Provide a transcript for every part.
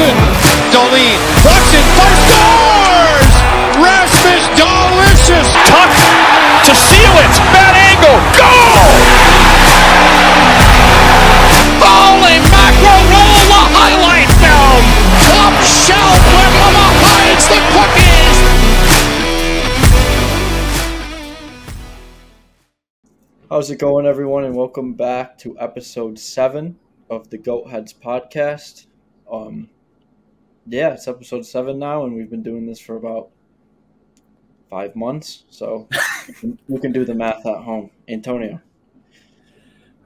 Thompson. Dahlin walks in scores! Rasmus Delicious. Tuch to seal it. Bad angle. Goal! Holy mackerel, roll the highlight film. Top shelf where Mama hides the cookies. How's it going, everyone, and welcome back to episode seven of the Goat Heads podcast. Um, yeah, it's episode seven now, and we've been doing this for about five months, so you can do the math at home. Antonio,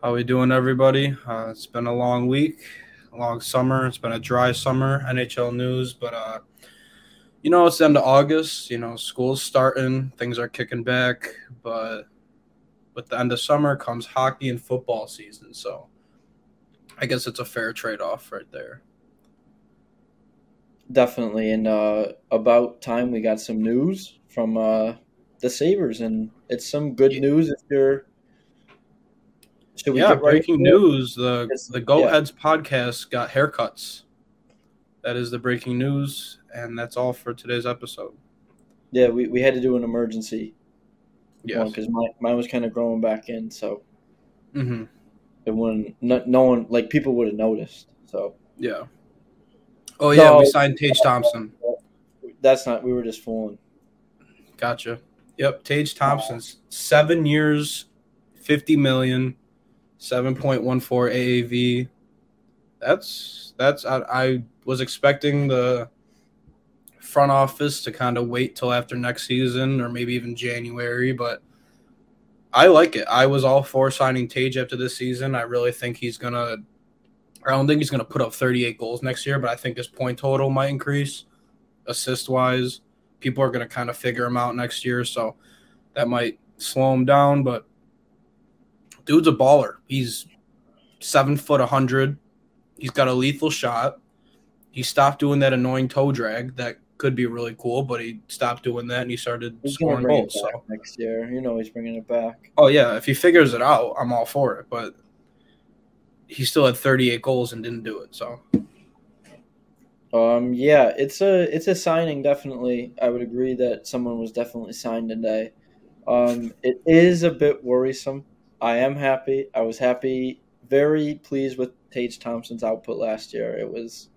How we doing, everybody? Uh, it's been a long week, a long summer. It's been a dry summer, NHL news, but uh, you know it's the end of August. You know school's starting, things are kicking back, but with the end of summer comes hockey and football season. So I guess it's a fair trade-off right there. Definitely, and uh, about time we got some news from uh, the Sabres, and it's some good Yeah. news if you're. Should we yeah, get right breaking into news: the It's- the Go yeah. Heads podcast got haircuts. That is the breaking news, and that's all for today's episode. Yeah, we, we had to do an emergency Yeah, because mine, mine was kind of growing back in, so hmm it wouldn't. No, no one like people would have noticed. So Yeah. Oh yeah, No. we signed Tage Thompson. that's not. We were just fooling. Gotcha. Yep, Tage Thompson's seven years, fifty million, seven point one four AAV. That's that's I, I was expecting the front office to kind of wait till after next season or maybe even January, but I like it. I was all for signing Tage after this season. I really think he's gonna. I don't think he's gonna put up thirty eight goals next year, but I think his point total might increase, assist wise people are going to kind of figure him out next year, so that might slow him down. But dude's a baller. He's seven foot, a hundred. He's got a lethal shot. He stopped doing that annoying toe drag that could be really cool, but he stopped doing that and he started He's scoring goals. So, next year. You know he's bringing it back. oh yeah, if he figures it out, I'm all for it. But he still had 38 goals and didn't do it. So Um, yeah, it's a it's a signing. Definitely, I would agree that someone was definitely signed today. Um, it is a bit worrisome. I am happy. I was happy, very pleased with Tage Thompson's output last year. It was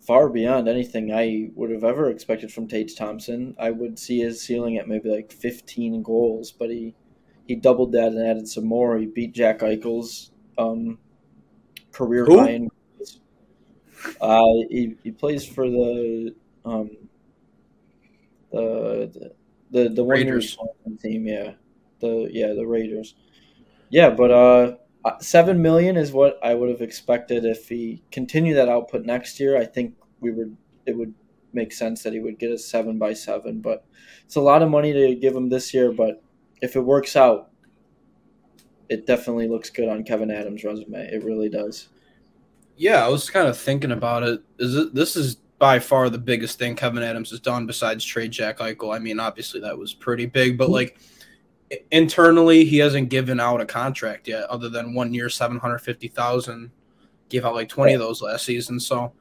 far beyond anything I would have ever expected from Tage Thompson. I would see his ceiling at maybe like 15 goals, but he he doubled that and added some more. He beat Jack Eichel's um, career Who? high in goals. Uh, he, he plays for the um, the the the, the Raiders. was on the team, yeah, the yeah the Raiders, yeah. But uh, uh, seven million is what I would have expected if he continued that output next year. I think we would it would make sense that he would get a seven by seven, but it's a lot of money to give him this year. But if it works out, it definitely looks good on Kevyn Adams' resume. It really does. Yeah, I was kind of thinking about it. Is it this is by far the biggest thing Kevyn Adams has done besides trade Jack Eichel. I mean, obviously that was pretty big, but like internally, he hasn't given out a contract yet, other than one year, seven hundred fifty thousand. Gave out like twenty of those last season. So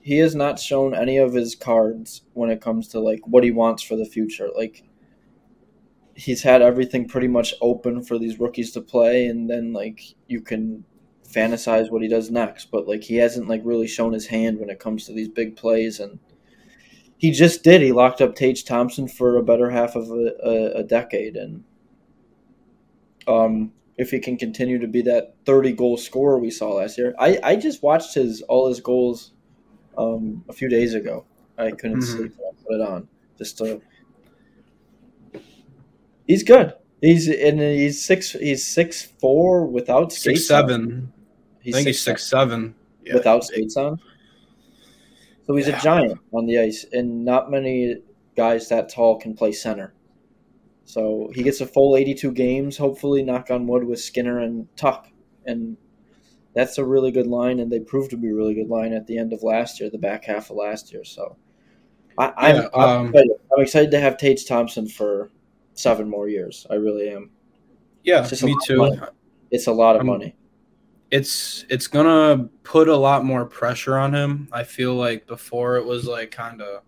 he has not shown any of his cards when it comes to like what he wants for the future. Like he's had everything pretty much open for these rookies to play and then like you can fantasize what he does next, but like he hasn't like really shown his hand when it comes to these big plays and he just did. He locked up Tage Thompson for a better half of a, a, a decade and um if he can continue to be that 30 goal scorer we saw last year. I, I just watched his all his goals um, a few days ago. I couldn't Mhm. sleep. I put it on just to. He's good. He's and he's six. He's six four without skates. six seven. I think he's six seven. Yeah. without skates on. So he's Yeah. a giant on the ice, and not many guys that tall can play center. So he gets a full 82 games, hopefully, knock on wood, with Skinner and Tuch. And that's a really good line, and they proved to be a really good line at the end of last year, the back half of last year. So I, I'm, Yeah, I'm, um, excited. I'm excited to have Tage Thompson for seven more years. I really am. Yeah, me too. It's a lot of I'm- money. it's it's gonna put a lot more pressure on him. I feel like before it was like kind of.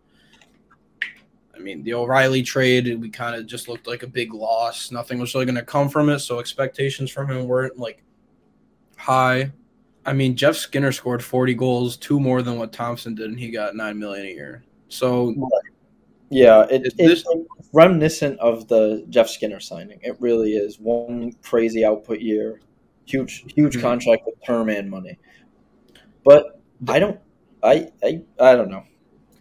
I mean, the O'Reilly trade, we kind of just looked like a big loss. Nothing was really going to come from it, so expectations from him weren't like high. I mean, Jeff Skinner scored 40 goals, two more than what Thompson did, and he got nine million a year. So Yeah, it, Is it's this- reminiscent of the Jeff Skinner signing. It really is one crazy output year, huge, huge Mhm. contract with term and money. But I don't, I, I, I don't know.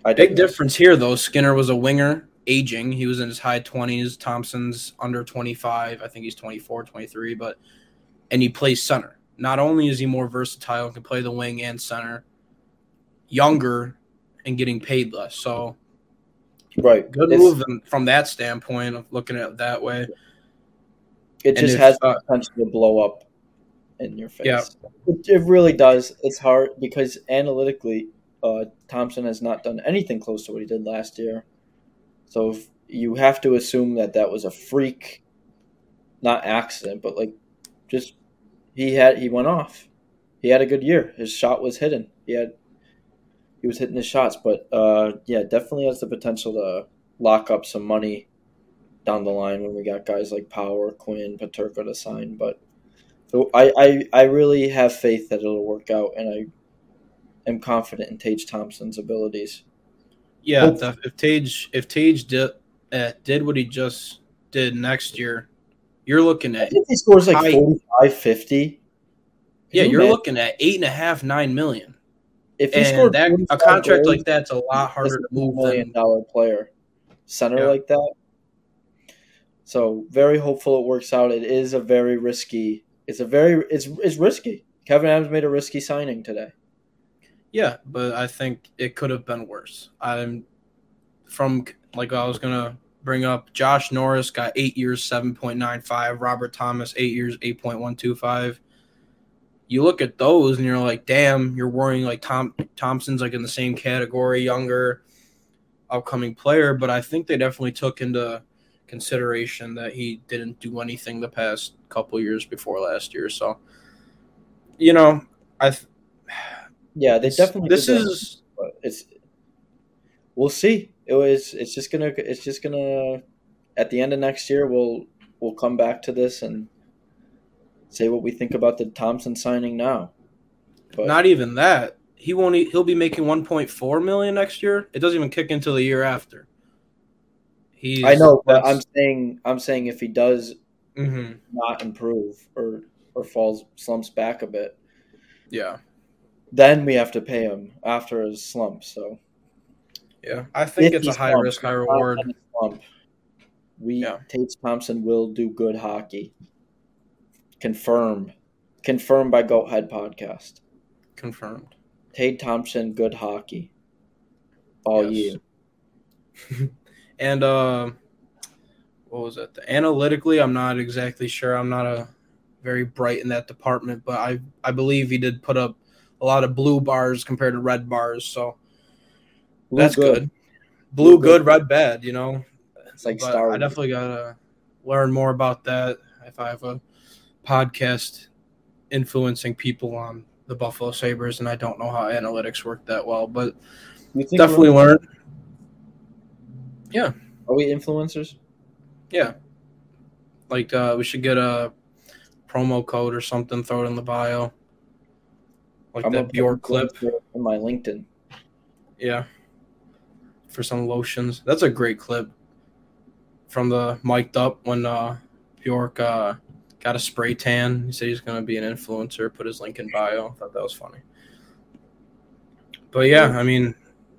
I big digress. difference here, though. Skinner was a winger, aging. He was in his high 20s. Thompson's under 25. I think he's 24, 23, but and he plays center. Not only is he more versatile and can play the wing and center, younger and getting paid less. So Right, good It's- move from that standpoint of looking at it that way. It And just has the uh, potential to blow up in your face. Yeah. It, it really does. It's hard because analytically, uh, Thompson has not done anything close to what he did last year. So if you have to assume that that was a freak, not accident, but like just he had he went off. He had a good year. His shot was hidden. He had he was hitting his shots, but uh, yeah, definitely has the potential to lock up some money down the line when we got guys like Power, Quinn, Peterka to sign. But so I, I, I really have faith that it'll work out, and I am confident in Tage Thompson's abilities. Yeah, if Tage if Tage did uh, did what he just did next year, you're looking at If he scores like I- 45, 50, yeah, you you're imagine? looking at eight and a half, nine million. If he And scored that a contract goals, like that's a lot harder to a move million dollar player center Yeah. like that. So very hopeful it works out. It is a very risky. It's a very it's it's risky. Kevyn Adams made a risky signing today. Yeah, but I think it could have been worse. I'm from like I was gonna bring up. Josh Norris got eight years, seven point nine five. Robert Thomas eight years, eight point one two five. You look at those and you're like, damn, you're worrying like Tom Thompson's like in the same category, younger, upcoming player. But I think they definitely took into consideration that he didn't do anything the past couple years before last year. So, you know, I. Th- Yeah, they definitely. This is. that. is it's we'll see. It was it's just gonna it's just gonna at the end of next year we'll we'll come back to this and say what we think about the Thompson signing now. But Not even that. He won't. He'll be making 1.4 million next year. It doesn't even kick until the year after. He's. I know, but I'm saying I'm saying if he does Mhm. not improve or or falls slumps back a bit, Yeah, then we have to pay him after his slump. So yeah. I think If it's a high risk, high reward. slump, we Yeah. Tage Thompson will do good hockey. Confirmed. Confirmed by Goat Head Podcast. Confirmed. Tage Thompson, good hockey. All Yes. year. And uh, what was it? Analytically, I'm not exactly sure. I'm not a very bright in that department, but I I believe he did put up a lot of blue bars compared to red bars, so Blue that's good. Blue Blue good. good, red bad. You know, It's like I definitely gotta learn more about that if I have a podcast influencing people on the Buffalo Sabres, and I don't know how analytics work that well, but definitely we're- Are we influencers? Yeah, like uh, we should get a promo code or something, throw it in the bio, like I'm that Bjork clip. in my LinkedIn. Yeah, for some lotions. That's a great clip from the mic'd up when uh, Bjork uh, got a spray tan. He said he's going to be an influencer. Put his link in bio. I thought that was funny. But yeah, I mean,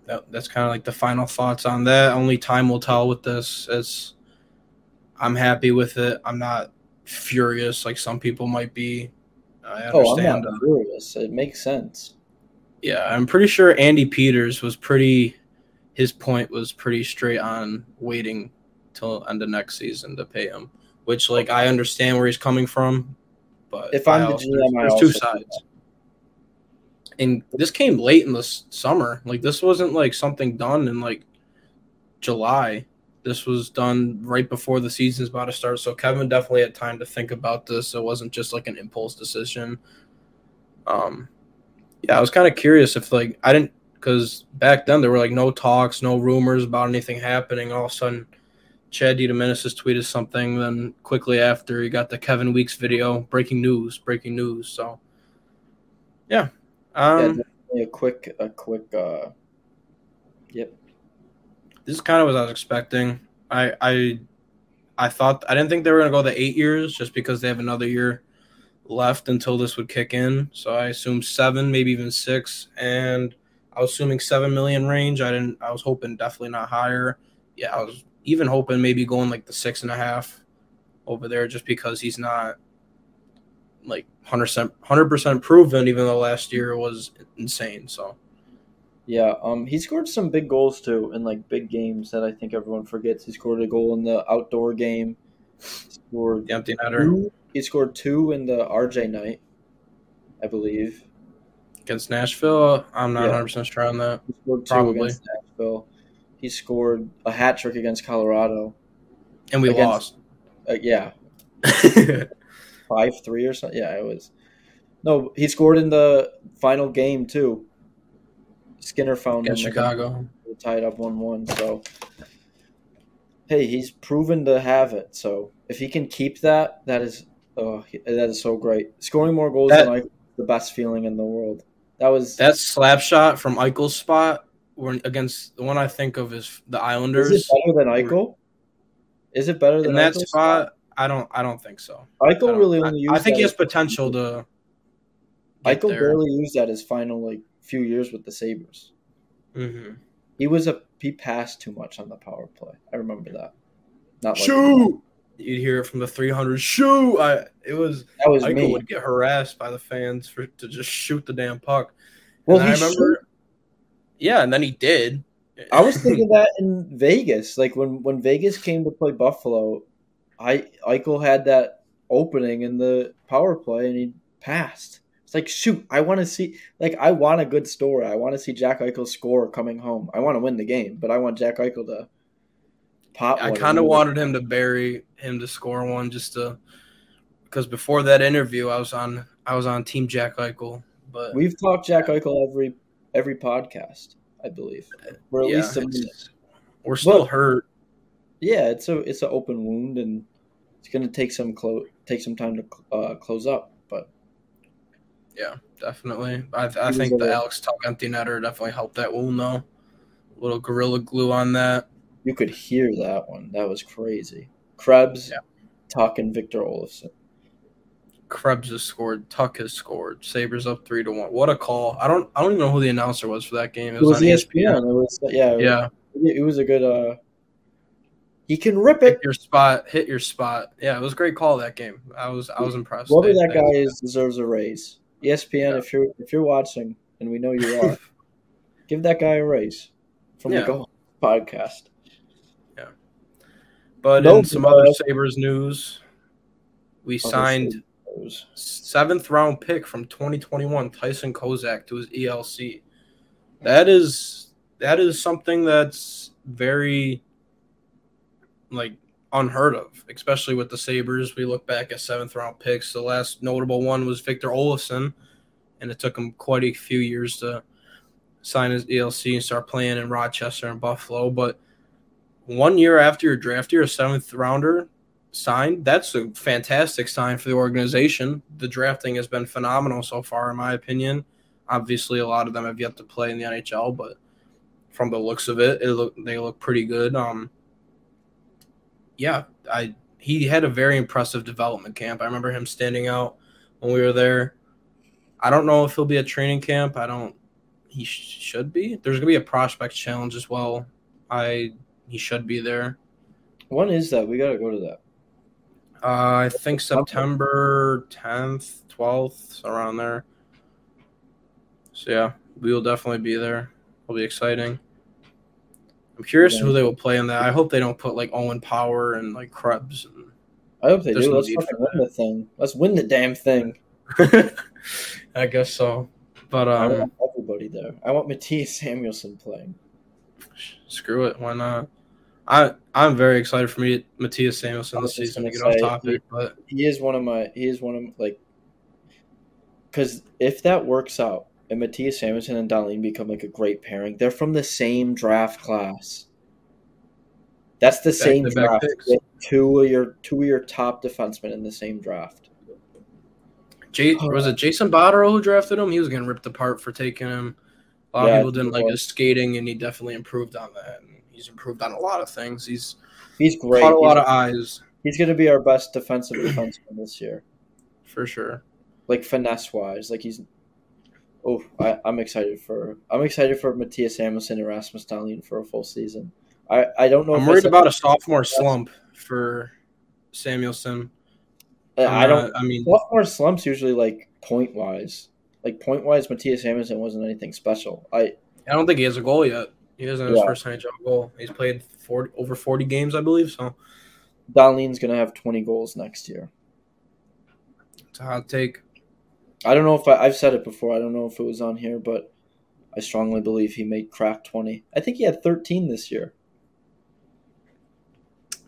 that, that's kind of like the final thoughts on that. Only time will tell with this. As I'm happy with it. I'm not furious like some people might be. I Oh, I'm not uh, furious. It makes sense. yeah, I'm pretty sure Andy Peters was pretty. His point was pretty straight on waiting till end of next season to pay him, which like I understand where he's coming from, but If I'm the GM, I there's two also sides. And this came late in the summer. Like this wasn't like something done in like July. This was done right before the season's about to start. So Kevyn definitely had time to think about this. It wasn't just like an impulse decision. Um, yeah, I was kind of curious if like I didn't because back then there were like no talks, no rumors about anything happening. All of a sudden, Chad DiDomenicis has tweeted something. Then quickly after, he got the Kevin Weekes video, breaking news, breaking news. So, yeah, yeah, um, definitely a quick, a quick. uh Yep. this is kind of what I was expecting. I I I thought I didn't think they were gonna go the eight years just because they have another year left until this would kick in. So I assumed seven, maybe even six, and I was assuming seven million range. I didn't. I was hoping definitely not higher. Yeah, I was even hoping maybe going like the six and a half over there, just because he's not like hundred percent hundred percent proven. Even though last year was insane. So Yeah, um, he scored some big goals too in like big games that I think everyone forgets. He scored a goal in the outdoor game. Scored the empty netter he scored two in the RJ night, I believe. against Nashville. I'm not Yeah. hundred percent sure on that. He scored two Probably. against Nashville. He scored a hat trick against Colorado. And we Against- lost. Uh, yeah, five three or something. Yeah, it was. No, he scored in the final game too. Skinner found against him Chicago. tied up one one. So, hey, he's proven to have it. So if he can keep that, that is, oh, that is so great. Scoring more goals That- than I, the best feeling in the world. That was. That slap shot from Eichel's spot when against the one I think of is the Islanders. is it better than Eichel? Is it better than In that Eichel's spot, I don't I don't think so. Eichel I, really I- only used. I think that he has potential to Eichel there. barely used that his final like few years with the Sabres. Mhm. He was a he passed too much on the power play. I remember that. Not like Shoot! You'd hear it from the 300. Shoot! I it was that was Eichel me. would get harassed by the fans for to just shoot the damn puck. Well, and he I remember, yeah, and then he did. I was thinking that in Vegas, like when when Vegas came to play Buffalo, I Eichel had that opening in the power play and he passed. It's like shoot, I want to see like I want a good story. I want to see Jack Eichel score coming home. I want to win the game, but I want Jack Eichel to pop. I kind of wanted him to bury him to score one just to because before that interview, I was on I was on Team Jack Eichel, but We've talked Jack Eichel every every podcast, I believe, for at yeah, least a minute. we're still But- hurt. Yeah, it's a it's an open wound and it's gonna take some clo- take some time to uh, close up. But Yeah, definitely. I, I think the Alex Tuch empty netter definitely helped that wound though. A little gorilla glue on that. you could hear that one. That was crazy. Krebs, Yeah. Tuch, and Victor Olofsson. Krebs has scored. Tuch has scored. Sabres up three to one. What a call! I don't. I don't even know who the announcer was for that game. It It was on E ESPN. It was yeah. It Yeah, was, it was a good. uh He can rip it. hit your spot. Hit your spot. Yeah, it was a great call that game. I was. I was impressed. Whoever that guy is deserves a raise. ESPN, Yeah. if you're if you're watching, and we know you are, give that guy a raise from Yeah. the Go podcast. Yeah. But No, in some other Sabres news, we signed Seventh round pick from 2021 Tyson Kozak to his ELC. That is that is something that's very like unheard of, especially with the Sabres. We look back at seventh round picks. The last notable one was Victor Olofsson, and it took him quite a few years to sign his ELC and start playing in Rochester and Buffalo. But one year after your draft, you're a seventh rounder signed. That's a fantastic sign for the organization. The drafting has been phenomenal so far, in my opinion. Obviously, a lot of them have yet to play in the NHL, but from the looks of it, it look they look pretty good. Um, yeah, I he had a very impressive development camp. I remember him standing out when we were there. I don't know if he'll be at training camp. I don't. He sh- should be. There's gonna be a prospect challenge as well. I he should be there. When is that? We gotta go to that. Uh, I think September 10th, 12th, around there. So yeah, we will definitely be there. It'll be exciting. I'm curious who they will play in that. I hope they don't put like Owen Power and like Krebs. And I hope they do. no Let's win the thing. Let's win the damn thing. I guess so. But I um, want everybody there. I want Mattias Samuelsson playing. screw it. Why not? I I'm very excited for me Mattias Samuelsson this season to get off topic, but He is one of my. He is one of like. because if that works out and Mattias Samuelsson and Dahlin become like a great pairing, they're from the same draft class. That's the same Back-to-back draft. Two of your two of your top defensemen in the same draft. J- was it Jason Botterill who drafted him? He was getting ripped apart for taking him. A lot Yeah, of people didn't like his skating, and he definitely improved on that. And he's improved on a lot of things. He's He's great. caught a lot he's, of eyes he's going to be our best defensive defenseman this year. for sure. like finesse wise. Like he's oh, I, I'm excited for I'm excited for Mattias Samuelsson and Rasmus Dahlin for a full season. I, I don't know. I'm if worried about a sophomore slump for Samuelsson. I don't. Uh, I mean, Sophomore slumps usually like point wise. Like point wise, Mattias Samuelsson wasn't anything special. I I don't think he has a goal yet. He doesn't have his Yeah. first NHL goal. He's played 40, over 40 games, I believe. So Dahlin's gonna have 20 goals next year. it's a hot take. I don't know if I, I've said it before. I don't know if it was on here, but I strongly believe he made crack 20. I think he had 13 this year.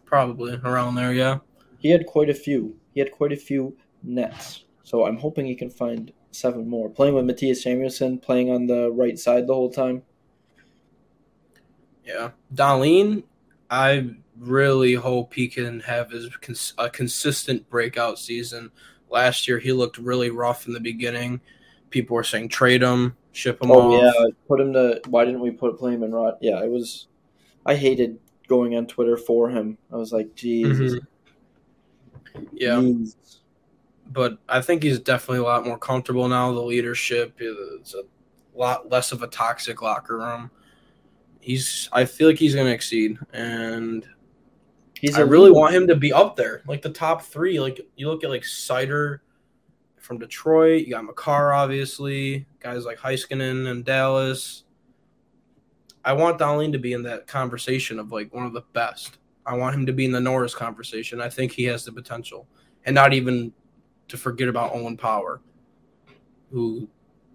Probably around there, yeah. He had quite a few. He had quite a few nets. So I'm hoping he can find seven more. Playing with Mattias Samuelsson, playing on the right side the whole time. Yeah. Dahlin, I really hope he can have his cons- a consistent breakout season. Last year, he looked really rough in the beginning. People were saying trade him, ship him Oh off. yeah, put him to. Why didn't we put play him in Rod? Yeah, it was. I hated going on Twitter for him. I was like, Jesus. Mhm. Yeah. jeez. but I think he's definitely a lot more comfortable now. The leadership is a lot less of a toxic locker room. He's, I feel like he's going to exceed, and He's I really want him to be up there, like the top three. Like you look at like Seider from Detroit, you got Makar, obviously, guys like Heiskanen and Dallas. I want Dahlin to be in that conversation of like one of the best. I want him to be in the Norris conversation. I think he has the potential, and not even to forget about Owen Power, who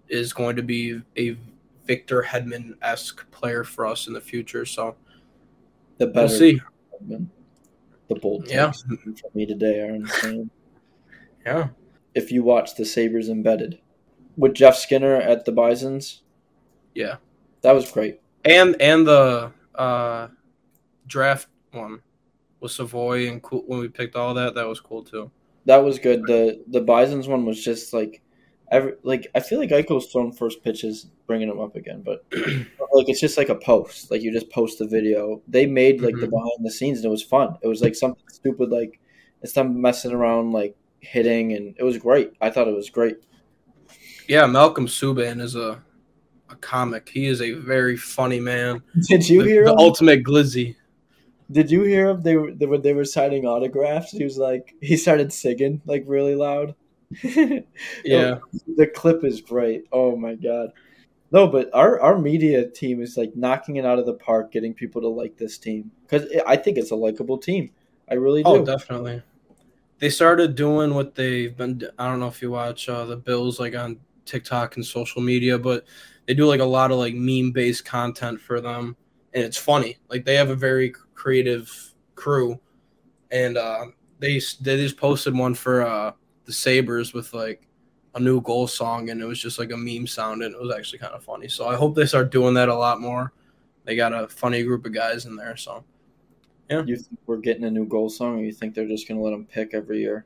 is going to be a Victor Hedman esque player for us in the future. So the better. we'll see. Hedman. The bold Yeah. from me today are insane. Yeah. if you watch the Sabres embedded with Jeff Skinner at the Bisons, Yeah. that was great. and and the uh draft one with Savoie and cool when we picked all that that was cool too. That was good. the The Bisons one was just like, every like I feel like Eichel's thrown first pitches, bringing him up again, but like it's just like a post. Like you just post the video. They made like the Mhm. behind the scenes, and it was fun. It was like something stupid, like it's them messing around, like hitting, and it was great. I thought it was great. Yeah, Malcolm Subban is a a comic. He is a very funny man. Did you the, hear? the him? ultimate glizzy? Did you hear him? They were they were signing autographs. He was like he started singing like really loud. Yeah. the clip is great. Oh my god. No, but our our media team is like knocking it out of the park, getting people to like this team because I think it's a likable team. I really do. Oh, definitely. They started doing what they've been. I don't know if you watch uh, the Bills like on TikTok and social media, but they do like a lot of like meme based content for them, and it's funny. Like they have a very creative crew, and uh, they they just posted one for uh, the Sabres with like a new goal song, and it was just like a meme sound, and it was actually kind of funny. So I hope they start doing that a lot more. They got a funny group of guys in there, so. Yeah. You think we're getting a new goal song, or you think they're just gonna let them pick every year?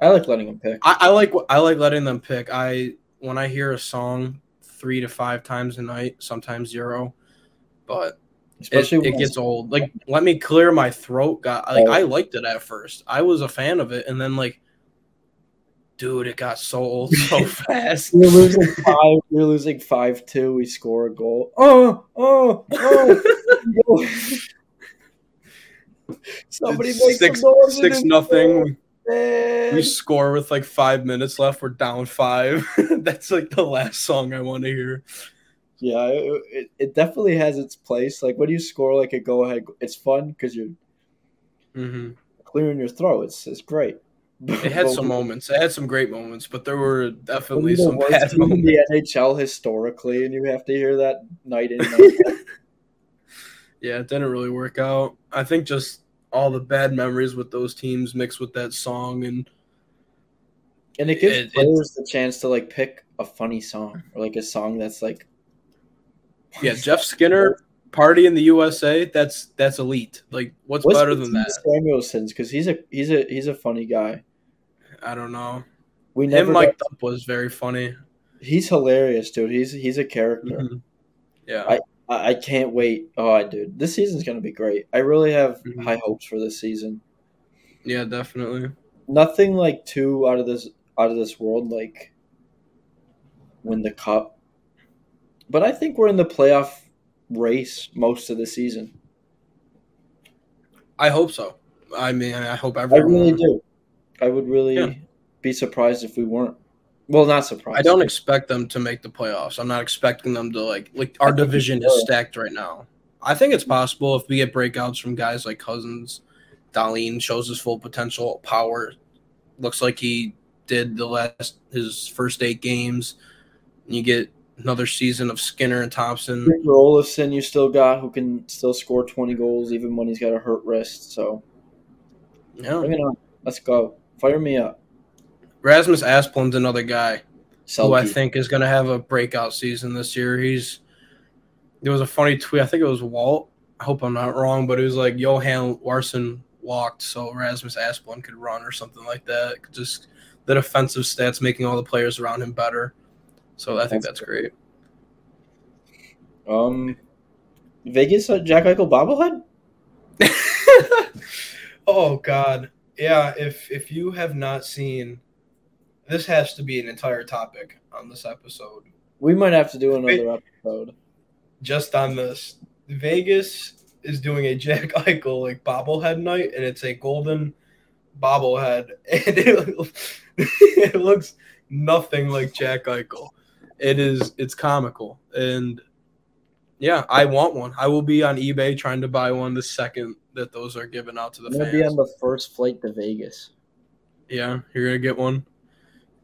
I like letting them pick. I, I like I like letting them pick. I when I hear a song three to five times a night, sometimes zero, but it, Especially it when gets old. Like let me clear my throat. Got like Oh. I liked it at first. I was a fan of it, and then like, dude, it got so old so fast. we're losing five. We're losing five two. We score a goal. Oh, oh, oh! Somebody It's make six some six nothing. man. We score with like five minutes left. We're down five. That's like the last song I want to hear. Yeah, it, it, it definitely has its place. Like when you score like a go ahead, it's fun because you're hmm clearing your throat. It's it's great. It had some moments. It had some great moments, but there were definitely some bad moments. the NHL historically, and you have to hear that night in. Night out. Yeah, it didn't really work out. I think just all the bad memories with those teams mixed with that song and And it gives It- players the chance to like pick a funny song or like a song that's like Yeah, Jeff Skinner, Party in the USA. That's that's elite. Like, what's, What's better than that? Samuelsson's because he's a he's a he's a funny guy. I don't know. We Him never Mike got- was very funny. he's hilarious, dude. He's he's a character. Mhm. Yeah, I- I, can't wait. Oh, I dude, this season's gonna be great. I really have Mhm. high hopes for this season. yeah, definitely. Nothing like too out of this out of this world, like win the cup. But I think we're in the playoff race most of the season. I hope so. I mean, I hope everyone. I really do. I would really Yeah. be surprised if we weren't. Well, not surprised. I don't expect them to make the playoffs. I'm not expecting them to like like our I think they division is stacked right now. I think it's possible if we get breakouts from guys like Cozens, Dahlin shows his full potential, power. Looks like he did the last his first eight games. You get another season of Skinner and Thompson. Olofsson, you still got who can still score twenty goals even when he's got a hurt wrist. So Yeah. bring it on. Let's go. Fire me up. Rasmus Asplund's another guy. who I think is going to have a breakout season this year. He's there was a funny tweet. I think it was Walt. I hope I'm not wrong, but it was like Johan Larsson walked so Rasmus Asplund could run or something like that. Just the defensive stats making all the players around him better. So I think That's that's great. Um, Vegas uh, Jack Eichel bobblehead. oh God, yeah. If if you have not seen, this has to be an entire topic on this episode. We might have to do another episode. just on this. Vegas is doing a Jack Eichel like bobblehead night, and it's a golden bobblehead, and it, it looks nothing like Jack Eichel. It is it's comical, and yeah, I want one. I will be on eBay trying to buy one the second that those are given out to the I'm fans. be on the first flight to Vegas. yeah, you're gonna get one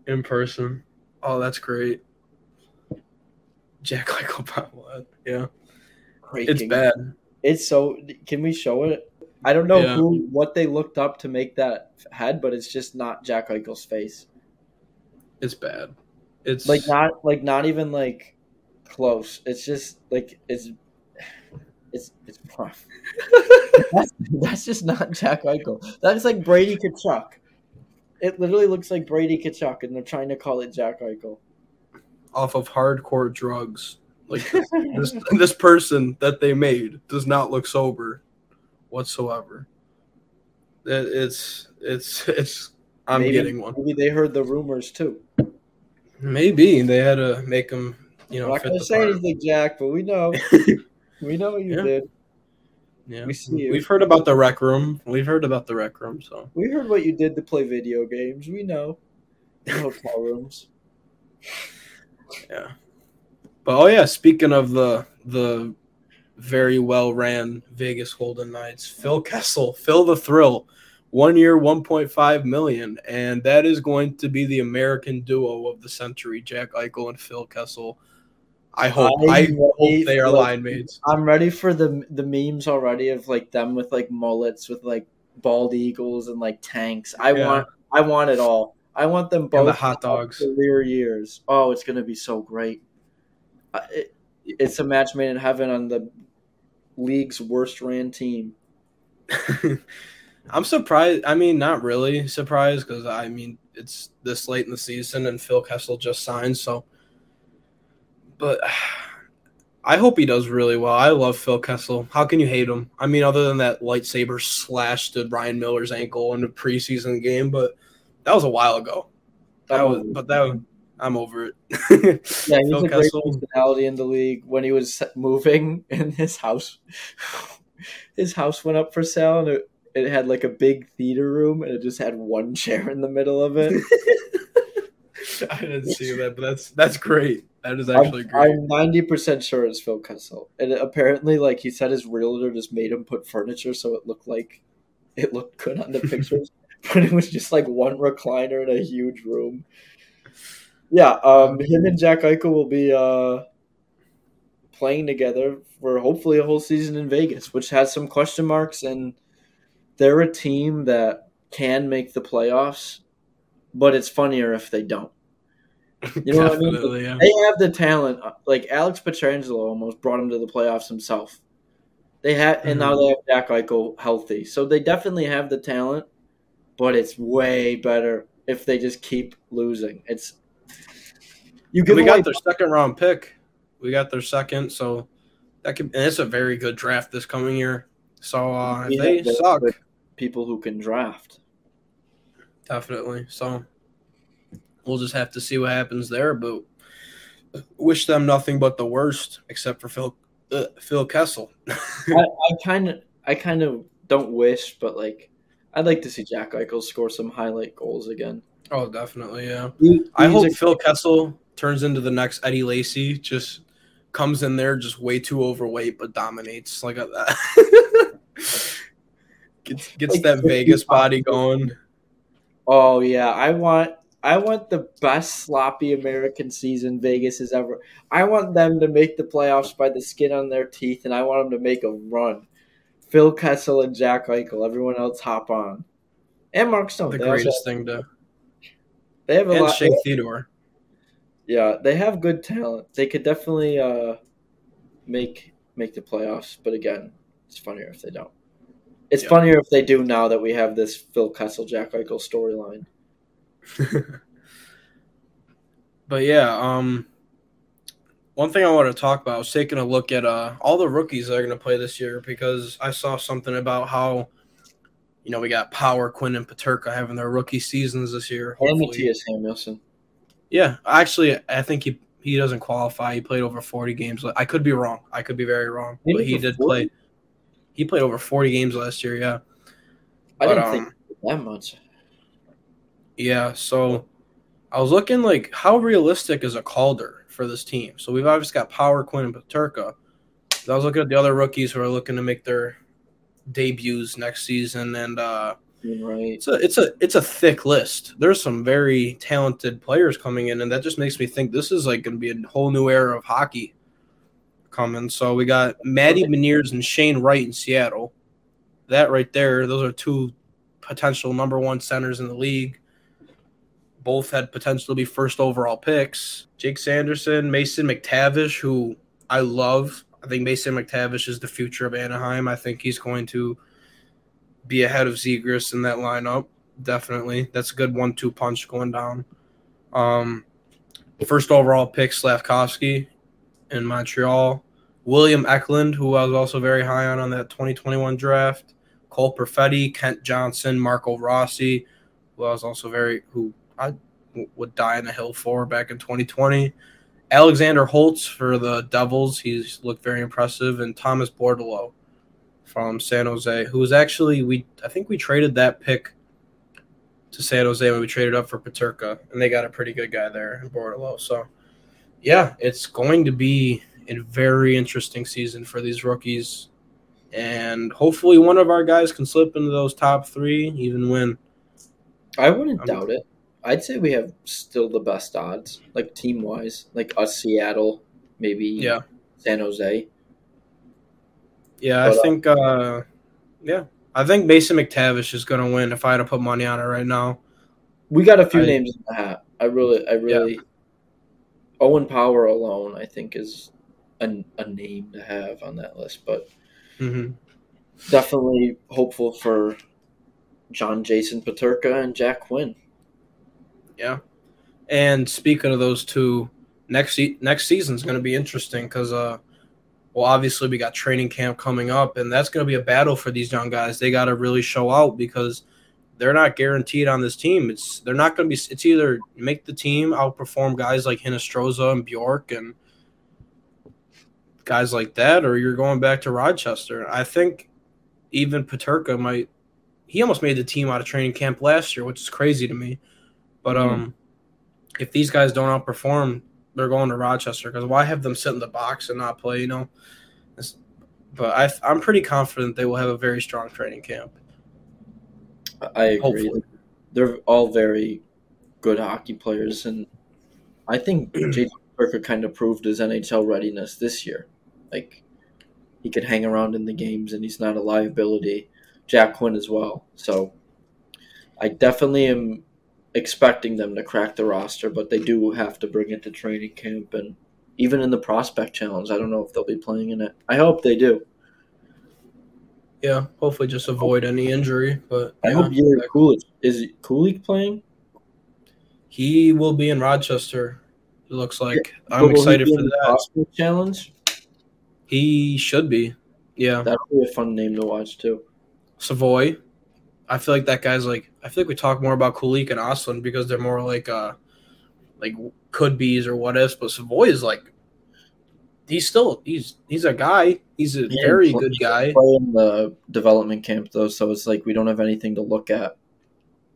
in person. Oh, that's great. Jack Eichel bobblehead. Yeah, it's bad. It's so. Can we show it? I don't know Yeah. who what they looked up to make that head, but it's just not Jack Eichel's face. It's bad. It's Like not like not even like close. It's just like it's it's it's rough. that's, that's just not Jack Eichel. That's like Brady Tkachuk. It literally looks like Brady Tkachuk, and they're trying to call it Jack Eichel. off of hardcore drugs. Like this, this person that they made does not look sober whatsoever. It, it's it's it's. I'm maybe, getting one. Maybe they heard the rumors too. Maybe they had to make them. you know, I'm not gonna say part. anything, Jack, but we know. we know what you Yeah. did. Yeah. We see you. We've heard about the rec room. We've heard about the rec room. So We heard what you did to play video games. We know. Hotel rooms. yeah. But oh yeah, speaking of the the very well ran Vegas Golden Knights, Phil Kessel, Phil the Thrill, one year, one point five million, and that is going to be the American duo of the century, Jack Eichel and Phil Kessel. I hope I'm I hope they are line mates. I'm ready for the the memes already of like them with like mullets with like bald eagles and like tanks. I Yeah. want I want it all. I want them both And the hot dogs. career years. Oh, it's gonna be so great. It, it's a match made in heaven on the league's worst ran team. I'm surprised. I mean, not really surprised because I mean it's this late in the season and Phil Kessel just signed. So, but I hope he does really well. I love Phil Kessel. How can you hate him? I mean, other than that lightsaber slash to Ryan Miller's ankle in the preseason game, but that was a while ago. That was, but that I'm over it. Yeah, he's Phil a great Kessel. personality in the league. When he was moving in his house, his house went up for sale, and it, it had like a big theater room, and it just had one chair in the middle of it. I didn't see that, but that's that's great. That is I'm- actually great. I'm ninety percent sure it's Phil Kessel, and apparently, like he said, his realtor just made him put furniture so it looked like it looked good on the pictures, but it was just like one recliner in a huge room. Yeah, um, him and Jack Eichel will be uh, playing together for hopefully a whole season in Vegas, which has some question marks, and they're a team that can make the playoffs, but it's funnier if they don't. You know what I mean? Yeah. They have the talent. Like Alex Pietrangelo almost brought him to the playoffs himself. They had, and now they have Jack Eichel healthy, so they definitely have the talent. But it's way better if they just keep losing. It's you give we got their second round pick. We got their second, so that could and it's a very good draft this coming year. So uh, Yeah, they suck, people who can draft. Definitely. So we'll just have to see what happens there. But wish them nothing but the worst, except for Phil uh, Phil Kessel. I, kind of, I kind of don't wish, but like, I'd like to see Jack Eichel score some highlight goals again. oh, definitely, yeah. He- I hope a- Phil Kessel turns into the next Eddie Lacy. Just comes in there just way too overweight, but dominates like a, gets gets that Vegas body going. Oh yeah, I want I want the best sloppy American season Vegas has ever. I want them to make the playoffs by the skin on their teeth, and I want them to make a run. Phil Kessel and Jack Eichel. Everyone else hop on, and Mark Stone. The greatest thing to they have a and lot. Shea Theodore. Yeah, they have good talent. They could definitely uh, make make the playoffs, but again, it's funnier if they don't. It's Yeah. funnier if they do now that we have this Phil Kessel Jack Eichel storyline. But yeah, um, one thing I want to talk about I was taking a look at uh, all the rookies that are going to play this year because I saw something about how, you know, we got Power, Quinn, and Peterka having their rookie seasons this year. And. Mattias Samuelsson. Yeah, actually, I think he he doesn't qualify. He played over forty games. I could be wrong. I could be very wrong, Maybe but he did 40? play. He played over forty games last year. Yeah, I But, didn't um, think that much. Yeah, so I was looking like how realistic is a Calder for this team? So we've obviously got Power, Quinn, and Peterka. I was looking at the other rookies who are looking to make their debuts next season, and uh, Right. it's a it's a it's a thick list. There's some very talented players coming in, and that just makes me think this is like going to be a whole new era of hockey coming. So we got Matty Beniers and Shane Wright in Seattle. That right there, those are two potential number one centers in the league. Both had potential to be first overall picks. Jake Sanderson, Mason McTavish, who I love. I think Mason McTavish is the future of Anaheim. I think he's going to be ahead of Zegras in that lineup. Definitely. That's a good one two punch going down. Um, first overall pick, Slafkovsky in Montreal. William Eklund, who I was also very high on on that 2021 draft. Cole Perfetti, Kent Johnson, Marco Rossi, who I was also very, who I would die in the hill for back in 2020. Alexander Holtz for the Devils. He's looked very impressive. And Thomas Bordeleau from San Jose, who was actually we I think we traded that pick to San Jose when we traded up for Peterka, and they got a pretty good guy there in Bordeleau. So yeah, it's going to be a very interesting season for these rookies. And hopefully one of our guys can slip into those top three, even when I wouldn't I'm- doubt it. I'd say we have still the best odds, like team wise, like us, Seattle, maybe Yeah. San Jose. Yeah, I But, uh, think uh yeah. I think Mason McTavish is gonna win if I had to put money on it right now. We got a few I- names in the hat. I really, I really. Owen Power alone, I think, is a, a name to have on that list, but hmm definitely hopeful for John Jason Peterka and Jack Quinn. Yeah. And speaking of those two, next next season's going to be interesting because, uh, well, obviously we got training camp coming up, and that's going to be a battle for these young guys. They got to really show out because they're not guaranteed on this team. It's they're not going to be. It's either make the team outperform guys like Hinostroza and Bjork and guys like that, or you're going back to Rochester. I think even Peterka might. He almost made the team out of training camp last year, which is crazy to me. But um, if these guys don't outperform, they're going to Rochester because why have them sit in the box and not play? You know. It's- but I, I'm pretty confident they will have a very strong training camp. I agree. Hopefully. They're all very good hockey players, and I think Jason Peterka kind of proved his NHL readiness this year. Like he could hang around in the games, and he's not a liability. Jack Quinn as well. So I definitely am expecting them to crack the roster, but they do have to bring it to training camp and even in the prospect challenge. I don't know if they'll be playing in it. I hope they do. Yeah, hopefully just avoid any injury. But I yeah, hope Yuri Kulich is Kulich playing. he will be in Rochester. It looks like I'm excited for the that. prospect challenge. He should be. Yeah, That'll be a fun name to watch too. Savoie. I feel like that guy's like. I feel like we talk more about Kulich and Östlund because they're more like uh, like could be's or what ifs. But Savoie is like, he's still he's he's a guy. He's a Yeah, very good guy. In the development camp though, so it's like we don't have anything to look at,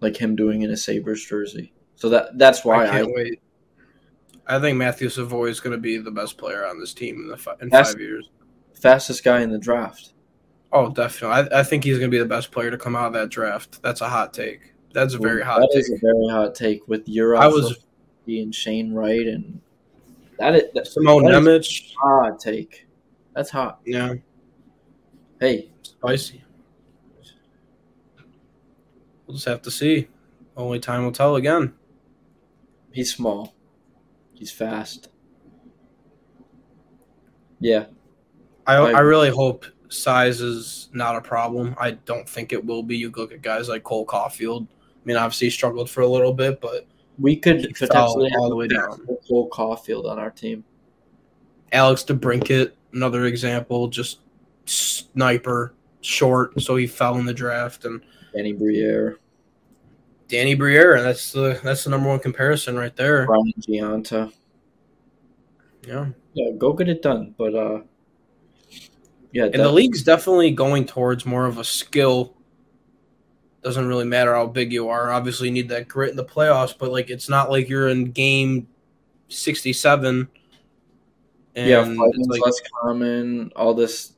like him doing in a Sabres jersey. So that that's why I I, can't wait. I think Matthew Savoie is going to be the best player on this team in the fi- in five years. fastest guy in the draft. Oh, definitely. I, I think he's going to be the best player to come out of that draft. That's a hot take. That's a very hot That take. is a very hot take with Euro I was and Shane Wright and that is that, Simon that Nemec. a hot take. That's hot. Yeah, Hey, spicy. We'll just have to see. Only time will tell again. he's small. He's fast. Yeah, I, I I really hope size is not a problem. I don't think it will be. You look at guys like Cole Caufield. I mean, obviously he struggled for a little bit, but we could potentially all the way down. Cole Caufield on our team. Alex DeBrincat, another example, just sniper, short, so he fell in the draft, and Danny Briere, Danny Briere, and that's the that's the number one comparison right there. Brian Gionta. Yeah, Yeah, go get it done. But uh, yeah, and the league's definitely going towards more of a skill. Doesn't really matter how big you are. Obviously, you need that grit in the playoffs, but like it's not like you're in game sixty-seven. Yeah, fighting's like, less common. All this,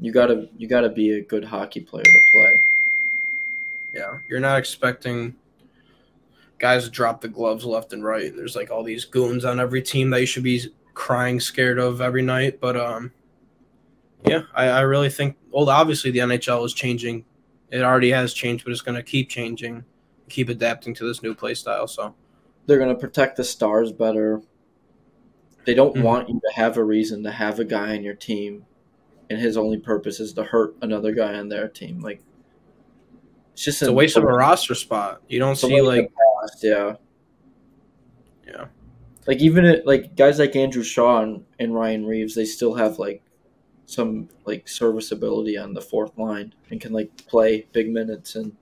you gotta you gotta be a good hockey player to play. Yeah, you're not expecting guys drop the gloves left and right. There's like all these goons on every team that you should be crying scared of every night. But um, yeah, I, I really think. Well, obviously the NHL is changing. It already has changed, but it's going to keep changing, keep adapting to this new play style. So They're gonna protect the stars better. They don't Mhm. want you to have a reason to have a guy on your team, and his only purpose is to hurt another guy on their team. Like it's just it's a waste of a roster spot. You don't see like past, yeah. Yeah. Like even it, like guys like Andrew Shaw and, and Ryan Reaves, they still have like some like serviceability on the fourth line and can like play big minutes and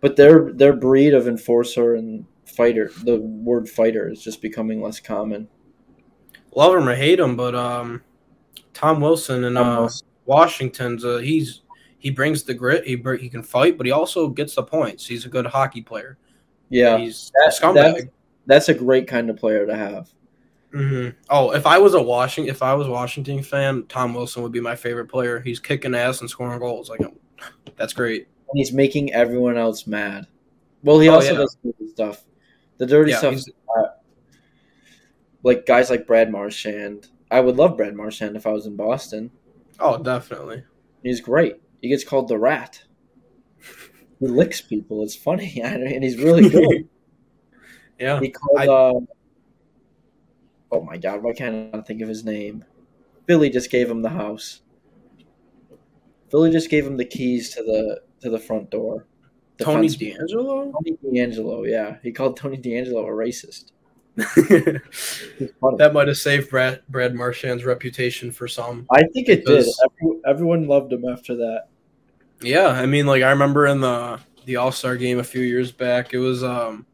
but their their breed of enforcer and fighter the word fighter is just becoming less common. love him or hate him, but um, Tom Wilson and uh, Washington's uh, he's he brings the grit. He he can fight, but he also gets the points. He's a good hockey player. Yeah, he's that- a scumbag. that's a great kind of player to have. hmm Oh, if I was a Washington, if I was Washington fan, Tom Wilson would be my favorite player. He's kicking ass and scoring goals. Like, that's great. And he's making everyone else mad. Well, he Oh, also yeah. does dirty stuff. The dirty Yeah, stuff like guys like Brad Marchand. I would love Brad Marchand if I was in Boston. Oh, definitely. He's great. He gets called the Rat. He licks people. It's funny, and he's really good. Yeah, he called. I- uh, oh my God! Why can't I think of his name? Billy just gave him the house. Billy just gave him the keys to the to the front door. Tony Defense- DeAngelo. Tony DeAngelo. Yeah, he called Tony DeAngelo a racist. That might have saved Brad Brad Marchand's reputation for some. I think it did. Every, everyone loved him after that. Yeah, I mean, like I remember in the the All Star game a few years back, it was um,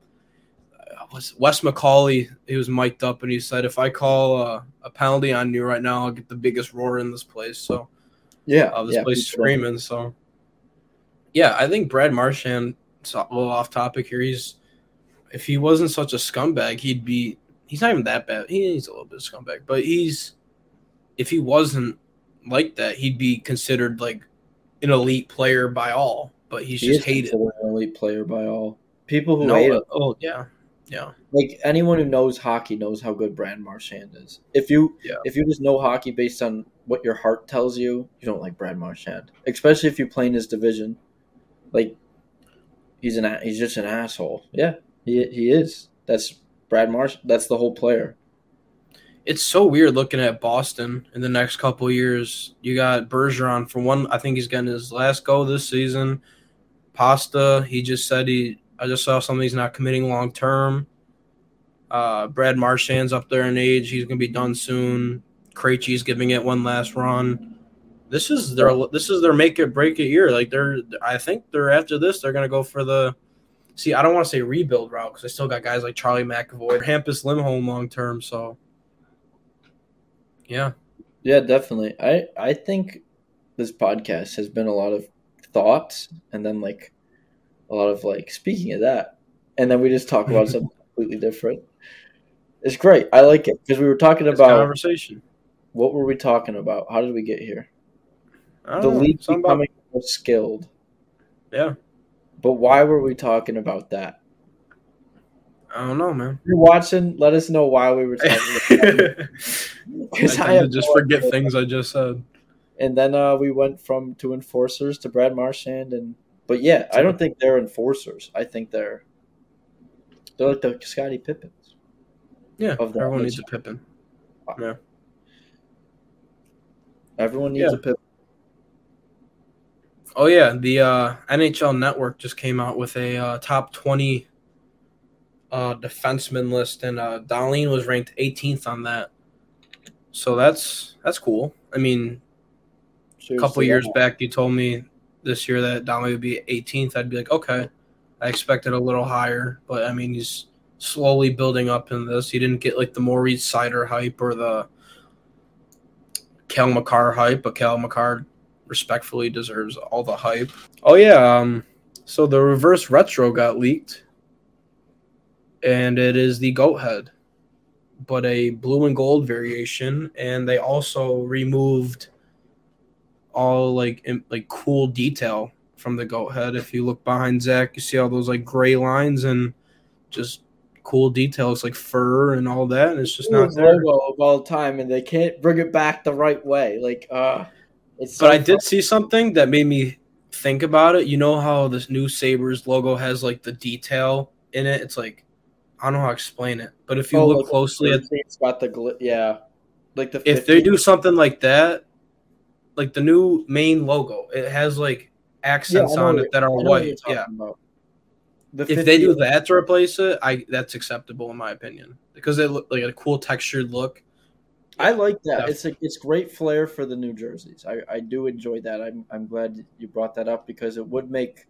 was Wes McCauley. He was mic'd up and he said, "If I call uh, a penalty on you right now, I'll get the biggest roar in this place." So Yeah, uh, this yeah, place screaming. So yeah, I think Brad Marchand. It's a little off topic here. He's if he wasn't such a scumbag, he'd be. He's not even that bad. He's a little bit of scumbag, but he's if he wasn't like that, he'd be considered like an elite player by all. But he's He just hated. an elite player by all people who No, hate uh, him. oh yeah, yeah, Like anyone who knows hockey knows how good Brad Marchand is. If you Yeah. if you just know hockey based on what your heart tells you, you don't like Brad Marchand, especially if you play in his division. Like he's an he's just an asshole. Yeah, he he is. That's Brad Marsh. That's the whole player. It's so weird looking at Boston in the next couple years. You got Bergeron for one. I think he's getting his last go this season. Pasta, he just said he. I just saw something he's not committing long term. Uh, Brad Marchand's up there in age. He's gonna be done soon. Krejci's giving it one last run. This is their this is their make it break it year. Like they're I think they're after this they're gonna go for the. See, I don't want to say rebuild route because I still got guys like Charlie McAvoy, Hampus Lindholm long term. So, yeah, Yeah, definitely. I I think this podcast has been a lot of thoughts and then like a lot of like speaking of that, and then we just talk about something completely different. It's great. I like it because we were talking it's about conversation. what were we talking about? How did we get here? I The know, league about- becoming more skilled. yeah, But why were we talking about that? I don't know, man. If you're watching, let us know why we were talking about that. I 'Cause tend have to just forget things I just said. And then uh, we went from two enforcers to Brad Marchand, and but yeah, I don't think they're enforcers. I think they're they're like the Scottie Pippens. Yeah, Of the everyone needs a NHL. Pippen. Everyone needs Yeah. a Pippen. Oh yeah, the uh, NHL Network just came out with a uh, top twenty uh, defenseman list, and uh, Dahlin was ranked 18th on that. So that's that's cool. I mean, a couple years back, you told me this year that Dahlin would be 18th. I'd be like, okay, I expected a little higher, but I mean, he's slowly building up in this. He didn't get like the Maurice Seider hype or the Cale Makar hype, but Cale Makar respectfully deserves all the hype. Oh yeah, um, so the reverse retro got leaked, and it is the goat head, but a blue and gold variation, and they also removed all like im- like cool detail from the goat head. If you look behind Zach, you see all those like gray lines and just cool details like fur and all that, and it's just not there. logo of all time, and they can't bring it back the right way. Like, uh, it's. So But I did see something that made me think about it. You know how this new Sabres logo has like the detail in it? It's like I don't know how to explain it. But if you Oh, look closely at it's got the gl- yeah, like the if they do something like that, like the new main logo, it has like accents Yeah, on it that are I know what white. Yeah. about. The If they do that to replace it, I that's acceptable in my opinion. Because they look like a cool textured look. I like that. Def- It's a, it's great flair for the new jerseys. I, I do enjoy that. I'm I'm glad you brought that up because it would make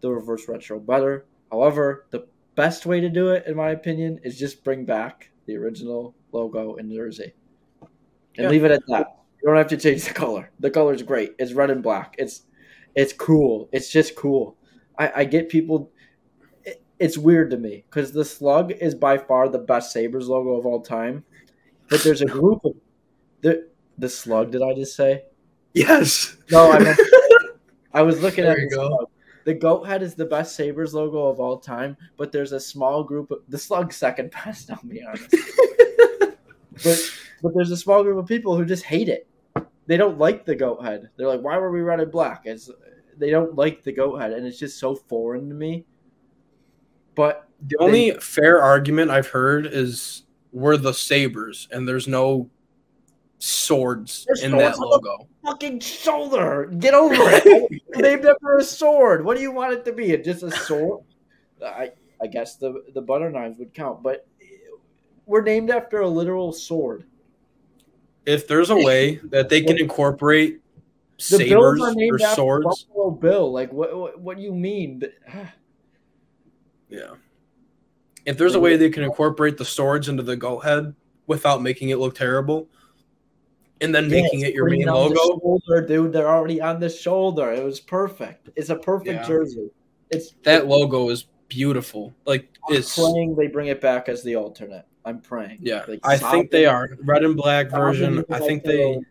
the reverse retro better. However, the best way to do it, in my opinion, is just bring back the original logo in jersey, and Yeah. leave it at that. You don't have to change the color. The color's great. It's red and black. It's it's cool. It's just cool. I, I get people. It, it's weird to me because the slug is by far the best Sabres logo of all time, but there's a group of the the slug. Did I just say? Yes. No, I meant. I was looking There at you the go. slug. The goat head is the best Sabres logo of all time, but there's a small group of the slug second best. I'll be honest, but but there's a small group of people who just hate it. They don't like the goat head. They're like, why were we and black? It's they don't like the goat head, and it's just so foreign to me. But The only fair argument I've heard is we're the Sabres and there's no swords There's in swords that logo. fucking shoulder, get over it. Named after a sword. What do you want it to be? It just a sword? I I guess the the butter knives would count, but we're named after a literal sword. If there's a way that they can incorporate The sabers or swords, Buffalo Bill. Like what? What, what do you mean? But, yeah. If there's a way they can incorporate the swords into the goat head without making it look terrible, and then making it your main on the logo, shoulder, dude. They're already on the shoulder. It was perfect. It's a perfect Yeah. jersey. It's that logo is beautiful. Like I'm it's praying they bring it back as the alternate. I'm praying. yeah. Like, I think they are red and black version. I think they the-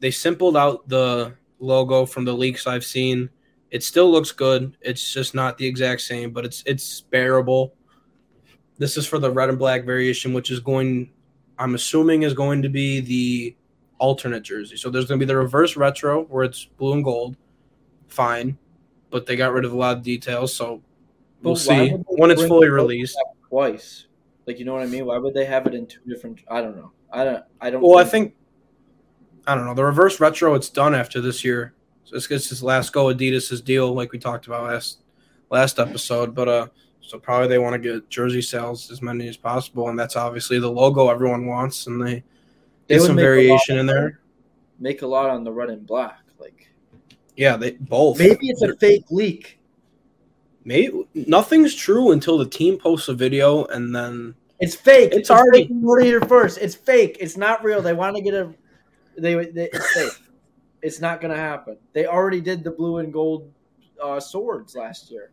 they simpled out the logo from the leaks I've seen. It still looks good. It's just not the exact same, but it's it's bearable. This is for the red and black variation, which is going I'm assuming is going to be the alternate jersey. So there's going to be the reverse retro where it's blue and gold. Fine. but they got rid of a lot of details. So we'll see when it's fully released. twice. Like you know what I mean? Why would they have it in two different? I don't know. I don't. I don't. Well, I think I don't know the reverse retro. It's done after this year. So it's it's his last go Adidas's deal, like we talked about last last episode. But uh, so probably they want to get jersey sales as many as possible, and that's obviously the logo everyone wants, and they They did some make a lot variation in there. make a lot on the red and black. Like Yeah, they both. maybe it's a fake leak. Maybe nothing's true until the team posts a video, and then It's fake. It's already- fake. You heard here first. It's fake. It's not real. They want to get a. They, they it's fake. it's not gonna happen. They already did the blue and gold uh, swords last year,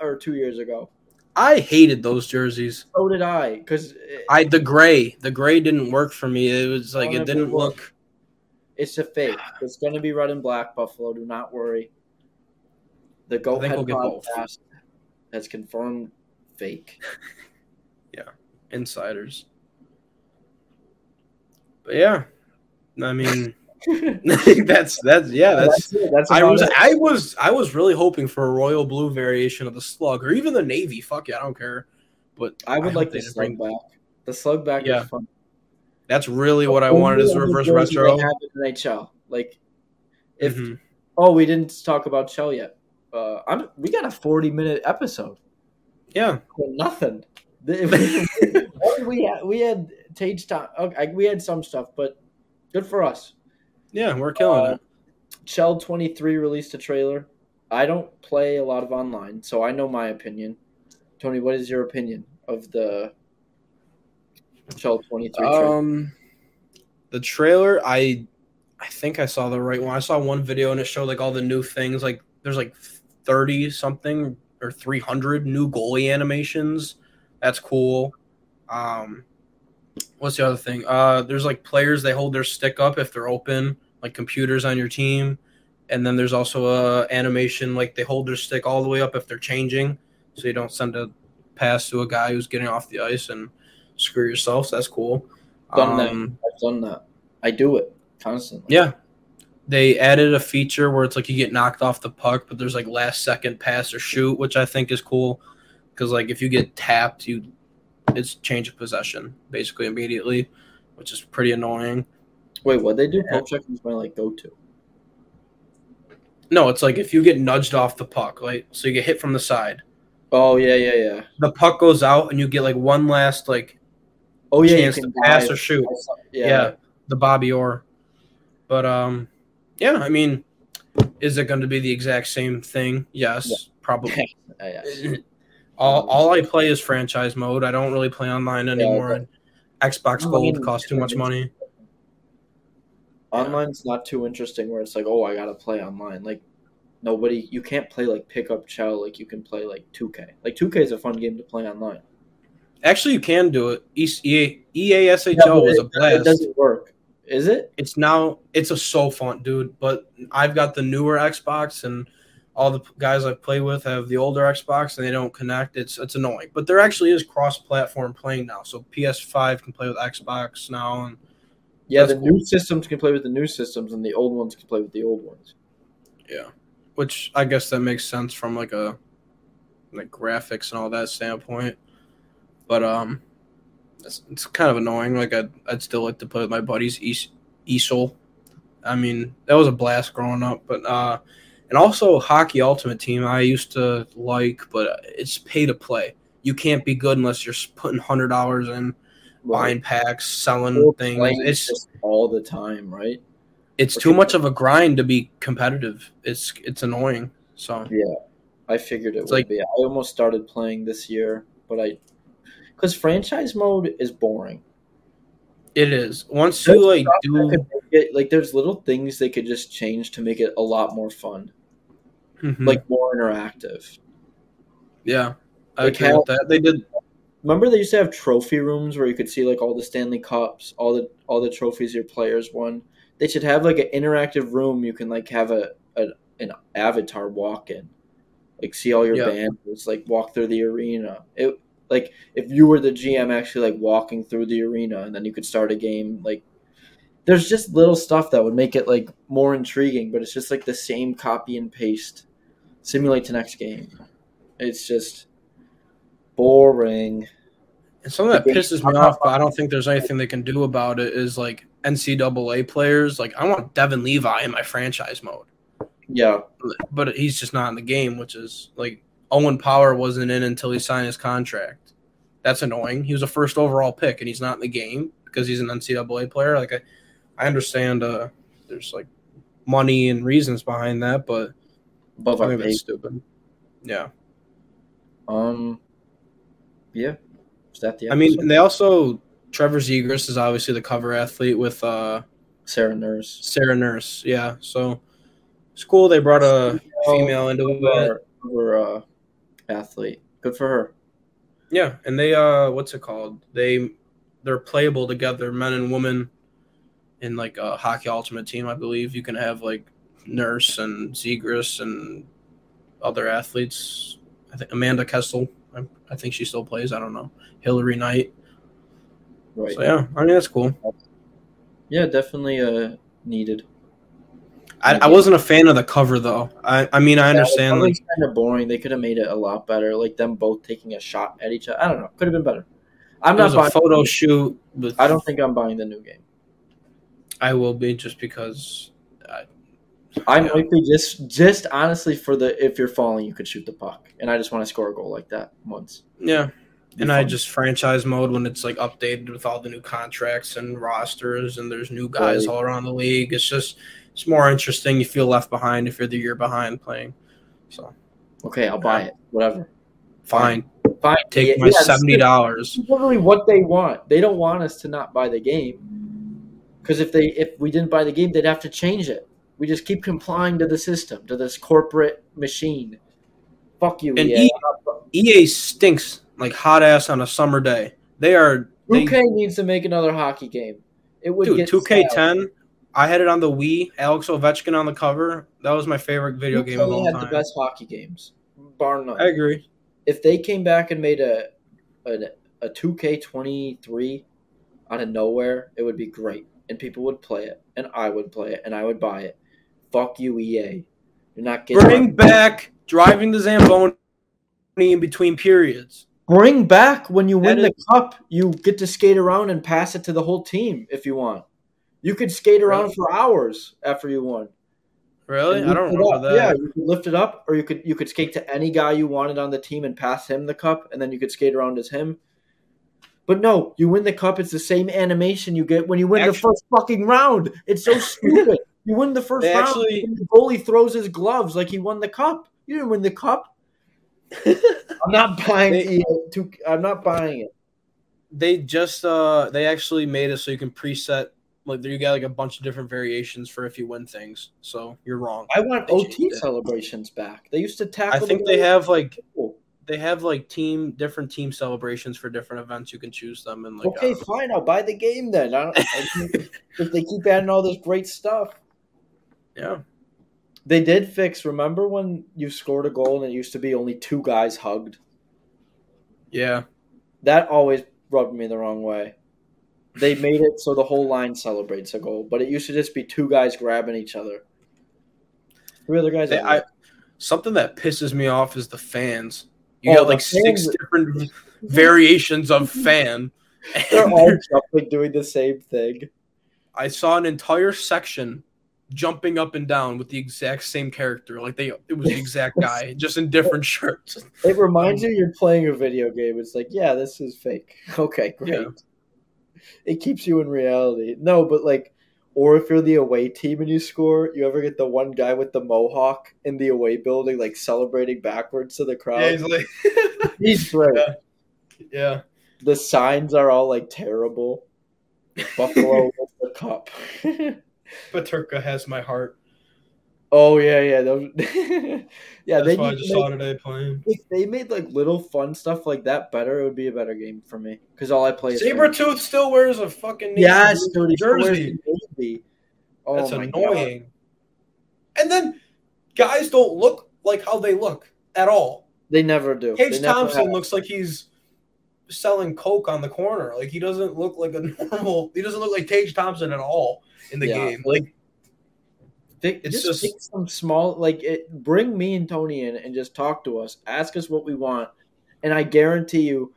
or two years ago. I hated those jerseys. So did I, because I the gray, the gray didn't work for me. It was like it didn't look. look. it's a fake. It's gonna be red and black Buffalo. Do not worry. The Goat think Head we'll podcast has confirmed fake. Yeah, insiders. But yeah, I mean, that's that's yeah, that's. it. That's I was it. I was I was really hoping for a royal blue variation of the slug or even the navy. Fuck yeah, I don't care. But I would hope like the slug back. The slug back Yeah. is fun. That's really what I wanted is reverse retro. Have in NHL. Like, if Mhm. oh, we didn't talk about NHL yet. Uh, I'm we got a 40 minute episode. Yeah, Well, nothing. We had we had Tage time. Okay, we had some stuff, but good for us. Yeah, we're killing Uh, it. NHL 23 released a trailer. I don't play a lot of online, so I know my opinion. Tony, what is your opinion of the NHL 23 trailer? Um, the trailer, I, I think I saw the right one. I saw one video and it showed like all the new things. Like there's like thirty something or three hundred new goalie animations. That's cool. Um, what's the other thing? Uh, there's like players they hold their stick up if they're open, like computers on your team. And then there's also a animation like they hold their stick all the way up if they're changing, so you don't send a pass to a guy who's getting off the ice and screw yourself. So that's cool. Done that. Um, I've done that. I do it constantly. yeah. They added a feature where it's like you get knocked off the puck, but there's like last second pass or shoot, which I think is cool because like if you get tapped, you it's change of possession basically immediately, which is pretty annoying. Wait, what they do? Yeah. Poke check is my like go to. No, it's like if you get nudged off the puck, like so you get hit from the side, Oh yeah, yeah, yeah. the puck goes out, and you get like one last like Oh yeah, chance to pass dive. or shoot. Yeah. Yeah. the Bobby Orr. But um, yeah, I mean, is it going to be the exact same thing? Yes, Yeah. probably. Yeah, yeah. all all I play is franchise mode. I don't really play online anymore. but- and Xbox Online Gold costs too much money. Online's not too interesting where it's like, oh, I gotta play online. Like nobody, you can't play like pickup chow like you can play like 2K. Like 2K is a fun game to play online. Actually, you can do it. E- EA, EA Yeah, was it, a blast. It doesn't work. Is it? it's now it's a so fun, dude. But I've got the newer Xbox, and all the guys I play with have the older Xbox, and they don't connect. It's it's annoying. But there actually is cross-platform playing now, so PS5 can play with Xbox now, and Yeah, the cool. new systems can play with the new systems, and the old ones can play with the old ones. yeah, which I guess that makes sense from like a like graphics and all that standpoint. But um, it's, it's kind of annoying. Like I'd I'd still like to play with my buddies. Es- Esol, I mean that was a blast growing up. But uh, and also hockey ultimate team I used to like, but it's pay to play. You can't be good unless you're putting hundred dollars in buying packs, selling things. It's just all the time, right? it's too much of a grind to be competitive. It's it's annoying. So Yeah, I figured it It's would like- be. I almost started playing this year, but I because franchise mode is boring. it is. Once you like do it- like there's little things they could just change to make it a lot more fun, Mhm. like more interactive. yeah, I like how- that. They did Remember they used to have trophy rooms where you could see like all the Stanley Cups, all the all the trophies your players won. They should have like an interactive room you can like have a, a an avatar walk in, like see all your Yeah. banners, like walk through the arena. It like if you were the GM actually like walking through the arena and then you could start a game like. There's just little stuff that would make it like more intriguing, but it's just like the same copy and paste simulate the next game. It's just boring. And something that pisses me off, but I don't think there's anything they can do about it, is like NCAA players. Like, I want Devon Levi in my franchise mode, Yeah, but he's just not in the game, which is like Owen Power wasn't in until he signed his contract. That's annoying. He was a first overall pick, and he's not in the game because he's an NCAA player. Like, I, I understand uh, there's like money and reasons behind that, but above I think that's stupid. Yeah. Um, yeah. Is that the? I mean, and they also Trevor Zegras is obviously the cover athlete with uh Sarah Nurse. Sarah Nurse. Yeah, so it's cool they brought a female into it. Cover, uh, athlete. Good for her. Yeah, and they uh what's it called? They they're playable together, men and women in like a hockey ultimate team, I believe. You can have like Nurse and Zegras and other athletes. I think Amanda Kessel. I, I think she still plays. I don't know. Hilary Knight. Right. So yeah, I mean that's cool. Yeah, definitely uh needed. I, I wasn't a fan of the cover though. I, I mean I understand like kind of boring. They could have made it a lot better. Like them both taking a shot at each other. I don't know. Could have been better. I'm it not was a buying. photo shoot with I don't think I'm buying the new game. I will be just because I, I Yeah. might be just just honestly for the if you're falling, you could shoot the puck, and I just want to score a goal like that once. yeah. And I just franchise mode when it's like updated with all the new contracts and rosters and there's new guys Right. all around the league. It's just it's more interesting. You feel left behind if you're the year behind playing. So okay, I'll buy it. Whatever. fine. Fine. Take Yeah, my yeah, seventy dollars. Literally what they want. They don't want us to not buy the game. Because if they if we didn't buy the game, they'd have to change it. We just keep complying to the system, to this corporate machine. Fuck you, And EA. EA stinks like hot ass on a summer day. They are they, 2K needs to make another hockey game. It would dude get two K sad. ten. I had it on the Wii. Alex Ovechkin on the cover. That was my favorite video game of all had time. the best hockey games, bar none. I agree. if they came back and made a a, a 2K23 out of nowhere, it would be great. And people would play it. And I would play it. And I would buy it. Fuck you, EA. You're not getting Bring back driving the Zamboni in between periods. Bring back when you win That the cup, you get to skate around and pass it to the whole team if you want. You could skate around Really? for hours after you won. Really? I don't lift remember up. that. Yeah, you could lift it up, or you could you could skate to any guy you wanted on the team and pass him the cup, and then you could skate around as him. But no, you win the cup. It's the same animation you get when you win the first fucking round. It's so stupid. You win the first They round. actually- and the goalie throws his gloves like he won the cup. You didn't win the cup. I'm not buying. They- EA I'm not buying it. They just uh they actually made it so you can preset like you got like a bunch of different variations for if you win things. So you're wrong. I want They OT changed it. celebrations back. They used to tackle. I think the they have like Cool. they have like team different team celebrations for different events. You can choose them and like Okay, uh, fine. I'll buy the game then. I don't, I- if they keep adding all this great stuff, yeah. they did fix. Remember when you scored a goal and it used to be only two guys hugged? Yeah. That always rubbed me the wrong way. They made it so the whole line celebrates a goal, but it used to just be two guys grabbing each other. Three other guys. They, I, something that pisses me off is the fans. You Oh, got like six fans- different variations of fan. They're all jumping, doing the same thing. I saw an entire section jumping up and down with the exact same character. Like they, it was the exact guy, just in different shirts. It reminds you you're playing a video game. It's like, yeah, this is fake. Okay, great. Yeah. It keeps you in reality. No, but like, or if you're the away team and you score, you ever get the one guy with the mohawk in the away building, like celebrating backwards to the crowd? Yeah, he's like, He's great. Yeah. yeah. The signs are all like terrible. Buffalo with the cup. Peterka has my heart. oh yeah, yeah, those, yeah. That's they why I just make- saw today playing. If they made like little fun stuff like that better, it would be a better game for me. Because all I play is Sabretooth still wears a fucking Yes, dude, he jersey. Oh That's annoying. And then guys don't look like how they look at all. They never do. Tage They Thompson looks like he's selling coke on the corner. Like he doesn't look like a normal. He doesn't look like Tage Thompson at all in the Yeah. game. Like They, It's just, just- some small like it, bring me and Tony in and just talk to us. Ask us what we want, and I guarantee you,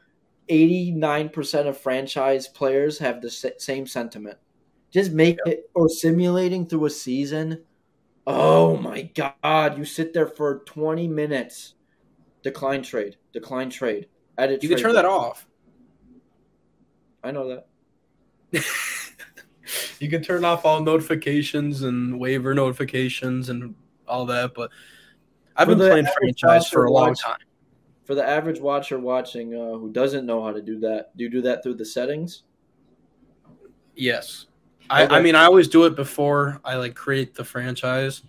eighty nine percent of franchise players have the same sentiment. Just make it or simulating through a season. Oh my god! You sit there for twenty minutes. Decline trade. Decline trade. Edit. You can turn that off. I know that. you can turn off all notifications and waiver notifications and all that, but I've For been playing franchise for a long watch- time. For the average watcher watching uh, who doesn't know how to do that, do you do that through the settings? Yes. I, I mean I always do it before I like create the franchise.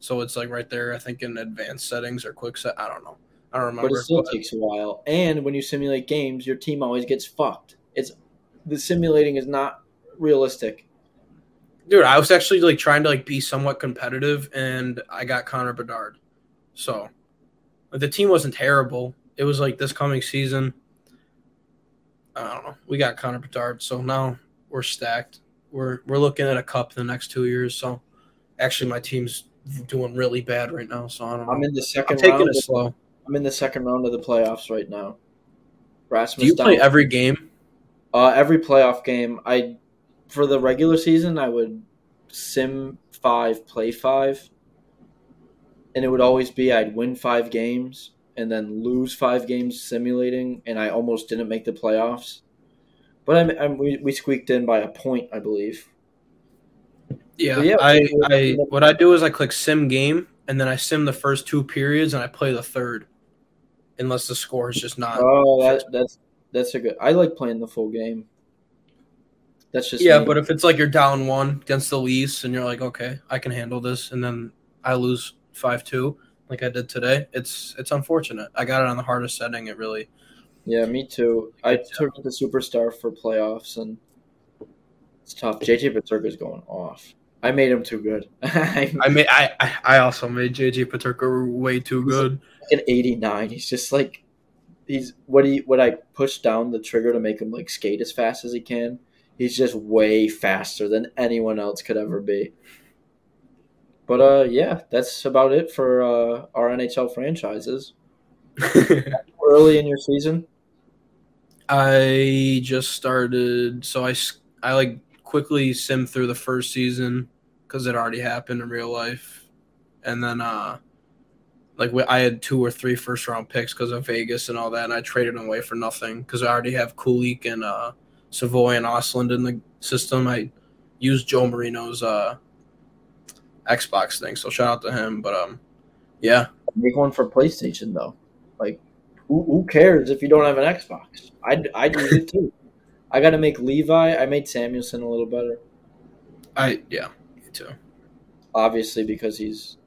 So it's like right there, I think in advanced settings or quick set. I don't know. I don't remember. but it still but- takes a while. And when you simulate games, your team always gets fucked. It's the simulating is not realistic. Dude, I was actually like trying to like be somewhat competitive, and I got Connor Bedard. So, like, the team wasn't terrible. It was like this coming season. I don't know. We got Connor Bedard, so now we're stacked. We're we're looking at a cup in the next two years. So, actually, my team's doing really bad right now. So I don't know. I'm in the second. I'm 2nd taking round. it Of, slow. I'm in the second round of the playoffs right now. Rasmus Do you play every game? uh, every playoff game? I for the regular season, I would sim five, play five, and it would always be I'd win five games and then lose five games simulating, and I almost didn't make the playoffs. But I'm, I'm we, we squeaked in by a point, I believe. Yeah, yeah, I, I what I do is I click sim game and then I sim the first two periods and I play the third, unless the score is just not. Oh, that, that's that's a good. I like playing the full game. That's just yeah, me. but if it's like you're down one against the Leafs and you're like, okay, I can handle this, and then I lose five two like I did today, it's it's unfortunate. I got it on the hardest setting. It really. yeah, me too. I took the superstar for playoffs, and it's tough. JJ Peterka is going off. I made him too good. I made I I I also made JJ Peterka way too good. At 89. He's just like he's what he what I push down the trigger to make him like skate as fast as he can. He's just way faster than anyone else could ever be. But uh yeah, that's about it for uh our NHL franchises. Early in your season? I just started, so I, s- I like quickly sim through the first season because it already happened in real life, and then uh, like we, I had two or three first round picks because of Vegas and all that, and I traded them away for nothing because I already have Kulich and uh, Savoie and Östlund in the system. I used Joe Marino's uh, Xbox thing, so shout out to him. But um, yeah, Make one for PlayStation though. Like who, who cares if you don't have an Xbox? I I do it too. I got to make Levi. I made Samuelsson a little better, I yeah, me too. obviously because he's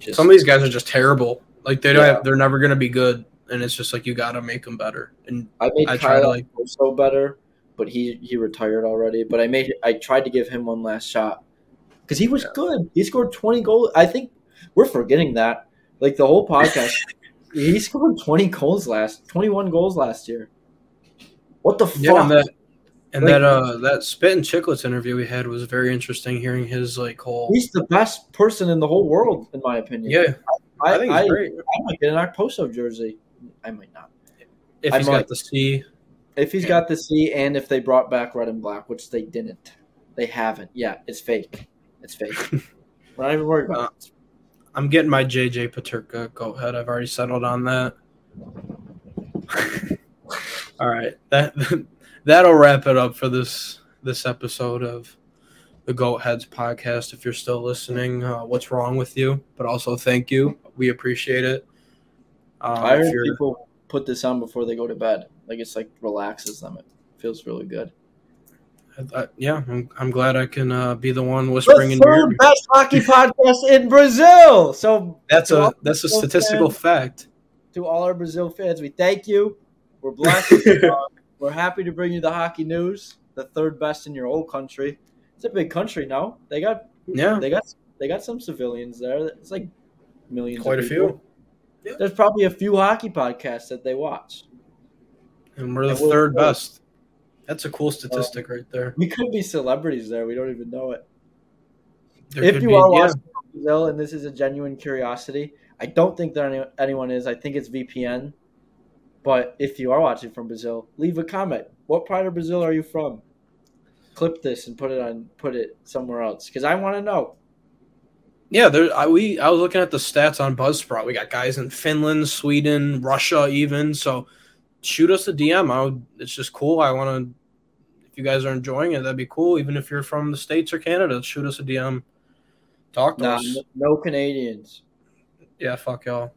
just Some of these guys are just terrible. Like they don't Yeah. have, they're never gonna be good, and it's just like you got to make them better. And I made I try to, Kyle like- so better, but he he retired already. But I made I tried to give him one last shot because he was Yeah. good. He scored twenty goals. I think we're forgetting that. Like the whole podcast, he scored twenty goals last, twenty one goals last year. What the yeah, fuck? that and Like- that uh that Spit and Chicklets interview we had was very interesting. Hearing his like whole He's the best person in the whole world, in my opinion. yeah, I, I, think I, great. I might get an Okposo jersey. I might not. If he's might. got the C, If he's got the C, and if they brought back red and black, which they didn't, they haven't. Yeah, it's fake. It's fake. We're not even worried about it. I'm getting my JJ Peterka. Go ahead. I've already settled on that. All right, that that'll wrap it up for this this episode of the Goat Heads podcast. If you're still listening, uh, what's wrong with you? But also, thank you. We appreciate it. Um, I heard people put this on before they go to bed. Like it's like relaxes them. It feels really good. I- I- yeah, I'm, I'm glad I can uh, be the one The whispering in your best hockey podcast in Brazil. So That's a that's a statistical fans- fact. to all our Brazil fans, we thank you. We're blessed. Uh, we're happy to bring you the hockey news. The third best in your old country. It's a big country now. They got Yeah, they got they got some civilians there. It's like millions. quite a of people. few. There's probably a few hockey podcasts that they watch. And we're the And we'll- third best. That's a cool statistic right there. We could be celebrities there. We don't even know it. There if you be- are yeah. watching Brazil and this is a genuine curiosity, I don't think that any, anyone is. I think it's VPN. But if you are watching from Brazil, leave a comment. What part of Brazil are you from? Clip this and put it on put it somewhere else because I want to know. Yeah, there. I, we I was looking at the stats on Buzzsprout. We got guys in Finland, Sweden, Russia, even. So shoot us a DM. I would, it's just cool. I want to. If you guys are enjoying it, that'd be cool. Even if you're from the states or Canada, shoot us a DM. Talk to Nah, us. no, no Canadians. Yeah, fuck y'all.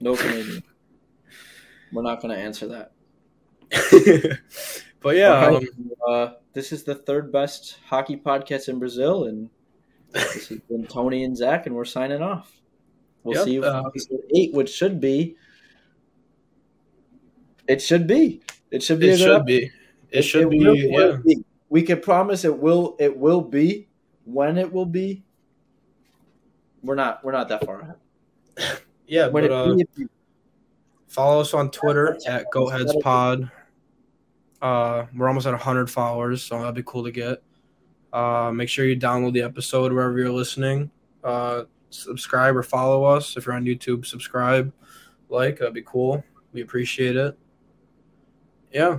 No Canadians. We're not going to answer that. but yeah, All um, uh, this is the third best hockey podcast in Brazil, and this has been Tony and Zach, and we're signing off. We'll Yep, see you uh, episode eight, which should be. It should be. It should be. it should be. It should be. will- will be. We can promise it will. It will be. When it will be, we're not. We're not that far ahead. Yeah, When but it uh, be, if you- follow us on Twitter at GoHeadsPod. Uh, we're almost at 100 followers, so that'd be cool to get. Uh, make sure you download the episode wherever you're listening. Uh, subscribe or follow us if you're on YouTube. Subscribe, like that'd be cool. We appreciate it. Yeah,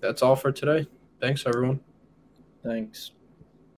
that's all for today. Thanks, everyone. Thanks.